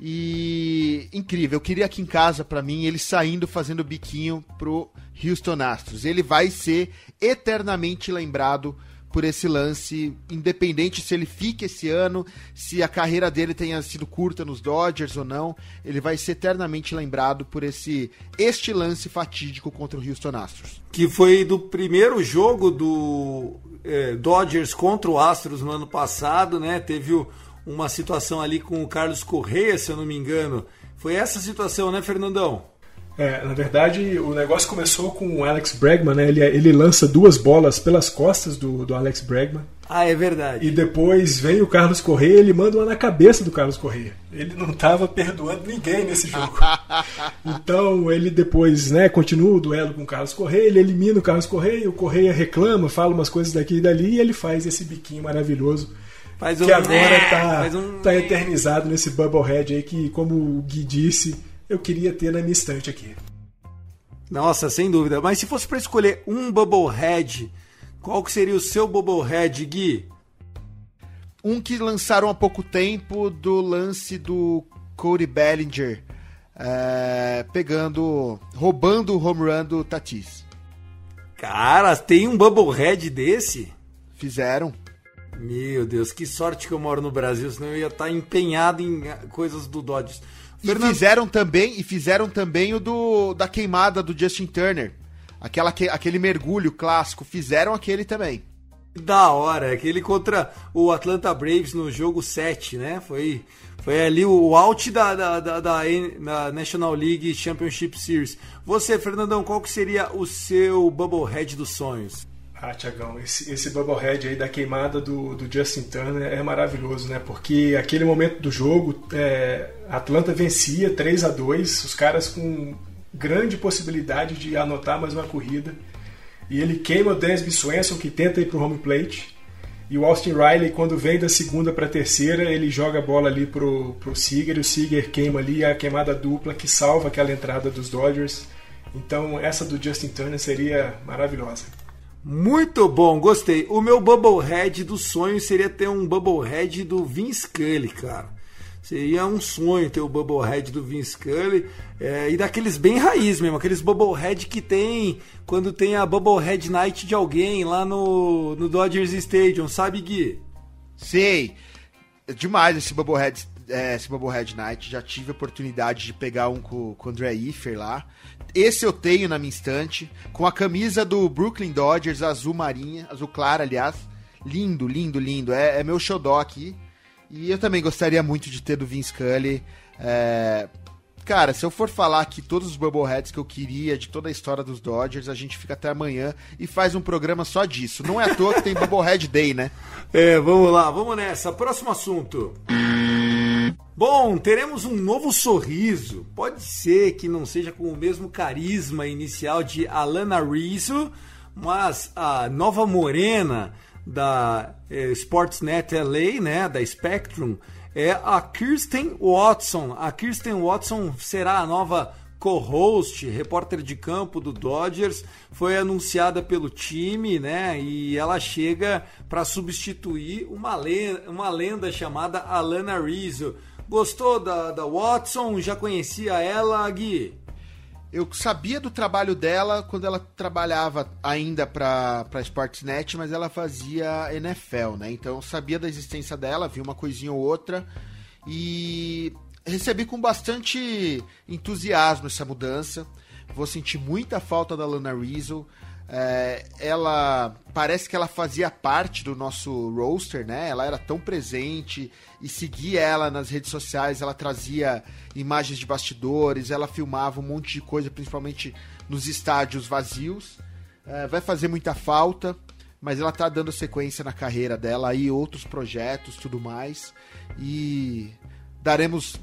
E incrível, eu queria aqui em casa para mim ele saindo fazendo biquinho pro Houston Astros. Ele vai ser eternamente lembrado por esse lance, independente se ele fica esse ano, se a carreira dele tenha sido curta nos Dodgers ou não, ele vai ser eternamente lembrado por esse este lance fatídico contra o Houston Astros. Que foi do primeiro jogo do é, Dodgers contra o Astros no ano passado, né? Teve o uma situação ali com o Carlos Correia, se eu não me engano. Foi essa situação, né, Fernandão? É, na verdade, o negócio começou com o Alex Bregman, né? Ele, ele lança duas bolas pelas costas do, do Alex Bregman. Ah, é verdade. E depois vem o Carlos Correia ele manda uma na cabeça do Carlos Correia. Ele não estava perdoando ninguém nesse jogo. então ele depois, né, continua o duelo com o Carlos Correia, ele elimina o Carlos Correia, o Correia reclama, fala umas coisas daqui e dali e ele faz esse biquinho maravilhoso um, que agora é, tá, um... tá eternizado nesse Bubblehead aí que, como o Gui disse, eu queria ter na minha estante aqui. Nossa, sem dúvida. Mas se fosse para escolher um Bubblehead, qual que seria o seu Bubblehead, Gui? Um que lançaram há pouco tempo do lance do Cody Bellinger é, pegando, roubando o home run do Tatis. Cara, tem um Bubblehead desse? Fizeram. Meu Deus, que sorte que eu moro no Brasil, senão eu ia estar empenhado em coisas do Dodgers. E Fernando... fizeram também, e fizeram também o do da queimada do Justin Turner. Aquela, aquele mergulho clássico, fizeram aquele também. Da hora, aquele contra o Atlanta Braves no jogo 7, né? Foi, foi ali o out da, da, da, da, da National League Championship Series. Você, Fernandão, qual que seria o seu Bubblehead dos sonhos? Ah, Tiagão, esse, esse Bubblehead aí da queimada do, do Justin Turner é maravilhoso, né? Porque aquele momento do jogo, é, Atlanta vencia 3 a 2 os caras com grande possibilidade de anotar mais uma corrida. E ele queima o Desby Swenson, que tenta ir pro home plate. E o Austin Riley, quando vem da segunda para a terceira, ele joga a bola ali pro, pro Seager. E o Seager queima ali a queimada dupla que salva aquela entrada dos Dodgers. Então, essa do Justin Turner seria maravilhosa. Muito bom, gostei. O meu Bubblehead do sonho seria ter um Bubblehead do Vince Scully, cara. Seria um sonho ter o Bubblehead do Vince Scully. É, e daqueles bem raiz mesmo, aqueles Bubblehead que tem quando tem a Bubblehead Night de alguém lá no, no Dodgers Stadium, sabe, Gui? Sei. É demais esse Bubblehead. É, esse Bubblehead Night, já tive a oportunidade de pegar um com, com o André Ifer lá. Esse eu tenho na minha estante, com a camisa do Brooklyn Dodgers, azul marinha, azul clara, aliás. Lindo, lindo, lindo. É, é meu xodó aqui. E eu também gostaria muito de ter do Vince Scully. É, Cara, se eu for falar aqui todos os Bubbleheads que eu queria de toda a história dos Dodgers, a gente fica até amanhã e faz um programa só disso. Não é à toa que tem Bubblehead Day, né? É, vamos lá, vamos nessa. Próximo assunto. Bom, teremos um novo sorriso. Pode ser que não seja com o mesmo carisma inicial de Alana Rizzo, mas a nova morena da eh, Sportsnet LA, né, da Spectrum, é a Kirsten Watson. A Kirsten Watson será a nova co-host, repórter de campo do Dodgers, foi anunciada pelo time, né? E ela chega para substituir uma lenda, uma lenda chamada Alana Rizzo. Gostou da, da Watson? Já conhecia ela, Gui? Eu sabia do trabalho dela quando ela trabalhava ainda para Sportsnet, mas ela fazia NFL, né? Então eu sabia da existência dela, vi uma coisinha ou outra e recebi com bastante entusiasmo essa mudança. Vou sentir muita falta da Lana Rizzo. É, ela parece que ela fazia parte do nosso roster, né? Ela era tão presente e seguia ela nas redes sociais, ela trazia imagens de bastidores, ela filmava um monte de coisa, principalmente nos estádios vazios. É, vai fazer muita falta, mas ela tá dando sequência na carreira dela aí, outros projetos, tudo mais. E daremos,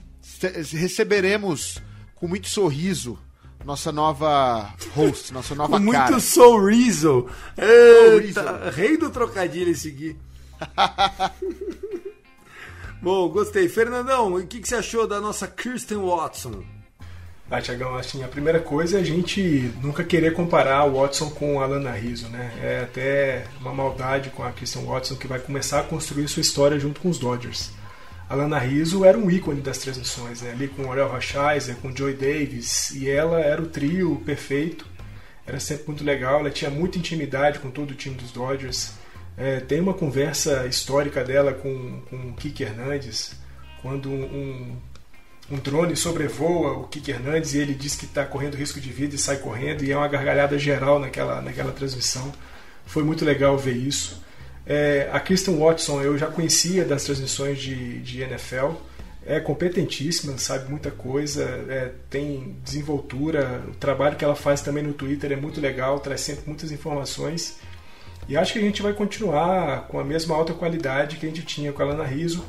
receberemos com muito sorriso nossa nova host, nossa nova Com cara. muito sorriso. Eita, rei do trocadilho esse aqui. Bom, gostei. Fernandão, o que, que você achou da nossa Kirsten Watson? Ah, Tiagão, assim, a primeira coisa é a gente nunca querer comparar o Watson com a Lana Rizzo, né? É até uma maldade com a Kirsten Watson que vai começar a construir sua história junto com os Dodgers. A Lana Rizzo era um ícone das transmissões, né? ali com o Oriel Rochaiser, com o Joey Davis, e ela era o trio perfeito, era sempre muito legal, ela tinha muita intimidade com todo o time dos Dodgers. É, tem uma conversa histórica dela com, com o Kike Hernandes, quando um, um drone sobrevoa o Kike Hernandes e ele diz que está correndo risco de vida e sai correndo, e é uma gargalhada geral naquela, naquela transmissão. Foi muito legal ver isso. É, a Kristen Watson eu já conhecia das transmissões de, de NFL, é competentíssima, sabe muita coisa, é, tem desenvoltura, o trabalho que ela faz também no Twitter é muito legal, traz sempre muitas informações. E acho que a gente vai continuar com a mesma alta qualidade que a gente tinha com a Lana Rizzo.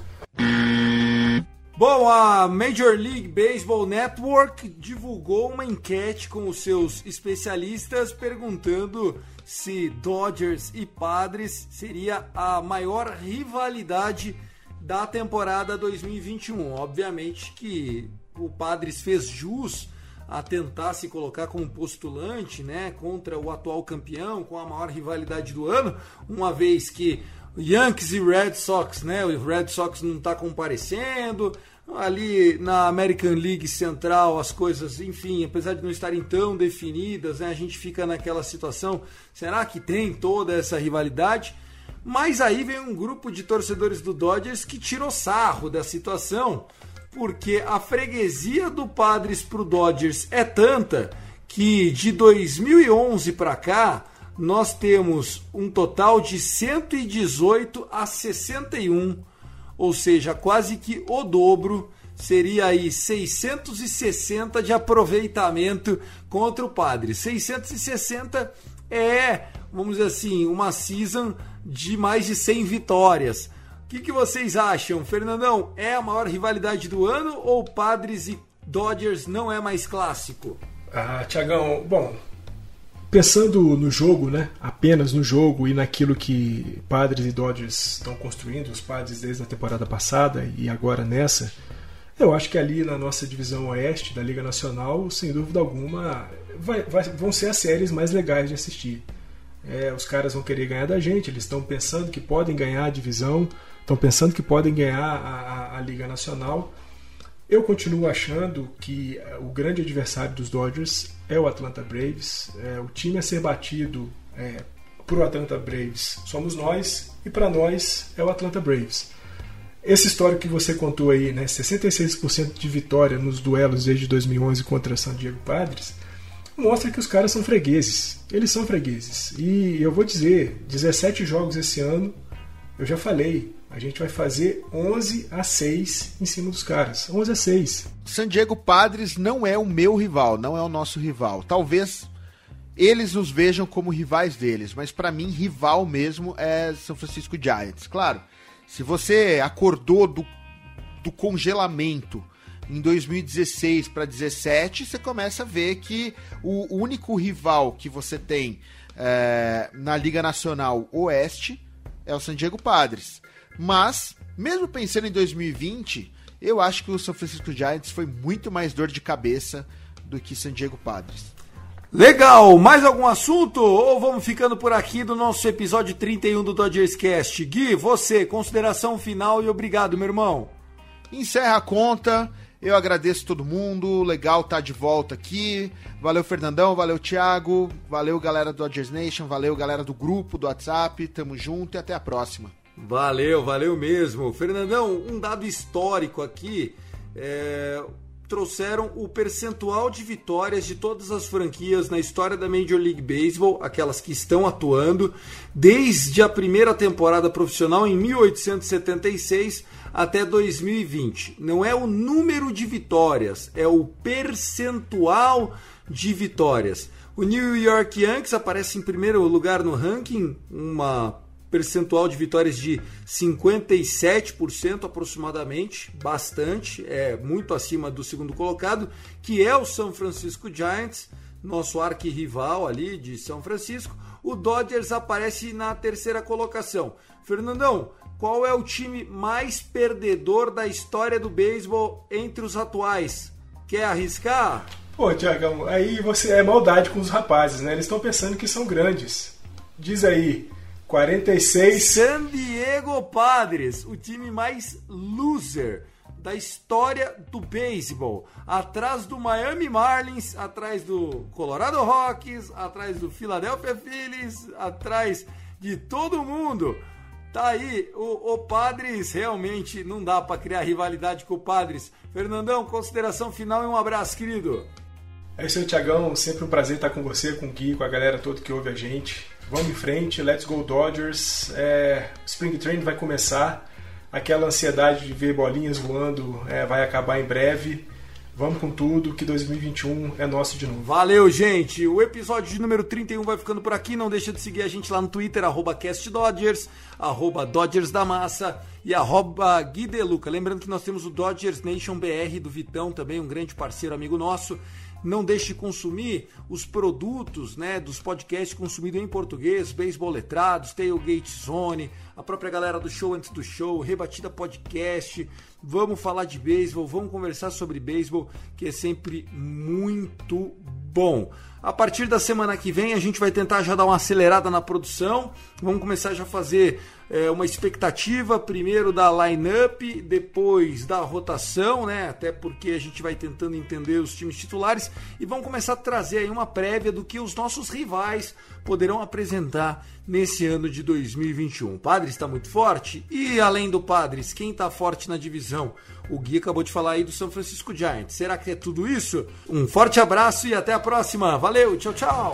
Bom, a Major League Baseball Network divulgou uma enquete com os seus especialistas perguntando se Dodgers e Padres seria a maior rivalidade da temporada 2021. Obviamente que o Padres fez jus a tentar se colocar como postulante, né, contra o atual campeão, com a maior rivalidade do ano, uma vez que Yankees e Red Sox, né, o Red Sox não está comparecendo, ali na American League Central as coisas, enfim, apesar de não estarem tão definidas, né, a gente fica naquela situação, será que tem toda essa rivalidade? Mas aí vem um grupo de torcedores do Dodgers que tirou sarro da situação, porque a freguesia do Padres pro Dodgers é tanta que de 2011 para cá nós temos um total de 118 a 61 ou seja, quase que o dobro, seria aí 660 de aproveitamento contra o Padre. 660 é, vamos dizer assim, uma season de mais de 100 vitórias. O que, que vocês acham, Fernandão? É a maior rivalidade do ano ou Padres e Dodgers não é mais clássico? Ah, Tiagão, bom, pensando no jogo, né? Apenas no jogo e naquilo que Padres e Dodgers estão construindo, os Padres desde a temporada passada e agora nessa, eu acho que ali na nossa divisão oeste da Liga Nacional, sem dúvida alguma, vai, vai, vão ser as séries mais legais de assistir. É, os caras vão querer ganhar da gente, eles estão pensando que podem ganhar a divisão, estão pensando que podem ganhar a, a, a Liga Nacional. Eu continuo achando que o grande adversário dos Dodgers é o Atlanta Braves. É, o time a ser batido é, o Atlanta Braves somos nós e para nós é o Atlanta Braves. esse histórico que você contou aí, né, 66% de vitória nos duelos desde 2011 contra San Diego Padres, mostra que os caras são fregueses. Eles são fregueses. E eu vou dizer, 17 jogos esse ano, eu já falei, a gente vai fazer 11 a 6 em cima dos caras. 11 a 6. San Diego Padres não é o meu rival, não é o nosso rival. Talvez eles nos vejam como rivais deles, mas para mim rival mesmo é São Francisco Giants. Claro, se você acordou do, do congelamento em 2016 para 17, você começa a ver que o único rival que você tem é, na Liga Nacional Oeste é o San Diego Padres. Mas, mesmo pensando em 2020, eu acho que o São Francisco Giants foi muito mais dor de cabeça do que San Diego Padres. Legal, mais algum assunto? Ou vamos ficando por aqui do nosso episódio 31 do Dodgers Cast? Gui, você, consideração final e obrigado, meu irmão. Encerra a conta. Eu agradeço todo mundo, legal estar tá de volta aqui. Valeu, Fernandão, valeu, Thiago, valeu, galera do Dodgers Nation, valeu, galera do grupo do WhatsApp. Tamo junto e até a próxima. Valeu, valeu mesmo. Fernandão, um dado histórico aqui. É, trouxeram o percentual de vitórias de todas as franquias na história da Major League Baseball, aquelas que estão atuando, desde a primeira temporada profissional em 1876 até 2020. Não é o número de vitórias, é o percentual de vitórias. O New York Yankees aparece em primeiro lugar no ranking, uma percentual de vitórias de 57% aproximadamente, bastante, é muito acima do segundo colocado, que é o São Francisco Giants, nosso arquirrival ali de São Francisco. O Dodgers aparece na terceira colocação. Fernandão, qual é o time mais perdedor da história do beisebol entre os atuais? Quer arriscar? Pô, Tiagão, aí você é maldade com os rapazes, né? Eles estão pensando que são grandes. Diz aí, 46. San Diego Padres, o time mais loser da história do beisebol. Atrás do Miami Marlins, atrás do Colorado Rockies, atrás do Philadelphia Phillies, atrás de todo mundo. Tá aí, o, o Padres realmente não dá para criar rivalidade com o Padres. Fernandão, consideração final e um abraço, querido. É isso aí, Tiagão. Sempre um prazer estar com você, com o Gui, com a galera toda que ouve a gente. Vamos em frente, let's go Dodgers. É, Spring Training vai começar. Aquela ansiedade de ver bolinhas voando é, vai acabar em breve. Vamos com tudo, que 2021 é nosso de novo. Valeu, gente! O episódio de número 31 vai ficando por aqui. Não deixa de seguir a gente lá no Twitter, arroba CastDodgers, arroba Dodgers da Massa e arroba Gui Deluca. Lembrando que nós temos o Dodgers Nation BR do Vitão, também um grande parceiro, amigo nosso não deixe de consumir os produtos né, dos podcasts consumidos em português, Beisebol Letrados, Tailgate Zone, a própria galera do Show Antes do Show, Rebatida Podcast. Vamos falar de beisebol, vamos conversar sobre beisebol, que é sempre muito bom. A partir da semana que vem a gente vai tentar já dar uma acelerada na produção. Vamos começar já a fazer é, uma expectativa, primeiro da line-up, depois da rotação, né? Até porque a gente vai tentando entender os times titulares e vamos começar a trazer aí uma prévia do que os nossos rivais poderão apresentar nesse ano de 2021. O Padres está muito forte e além do Padres, quem está forte na divisão? O Gui acabou de falar aí do São Francisco Giants. Será que é tudo isso? Um forte abraço e até a próxima. Valeu, tchau, tchau.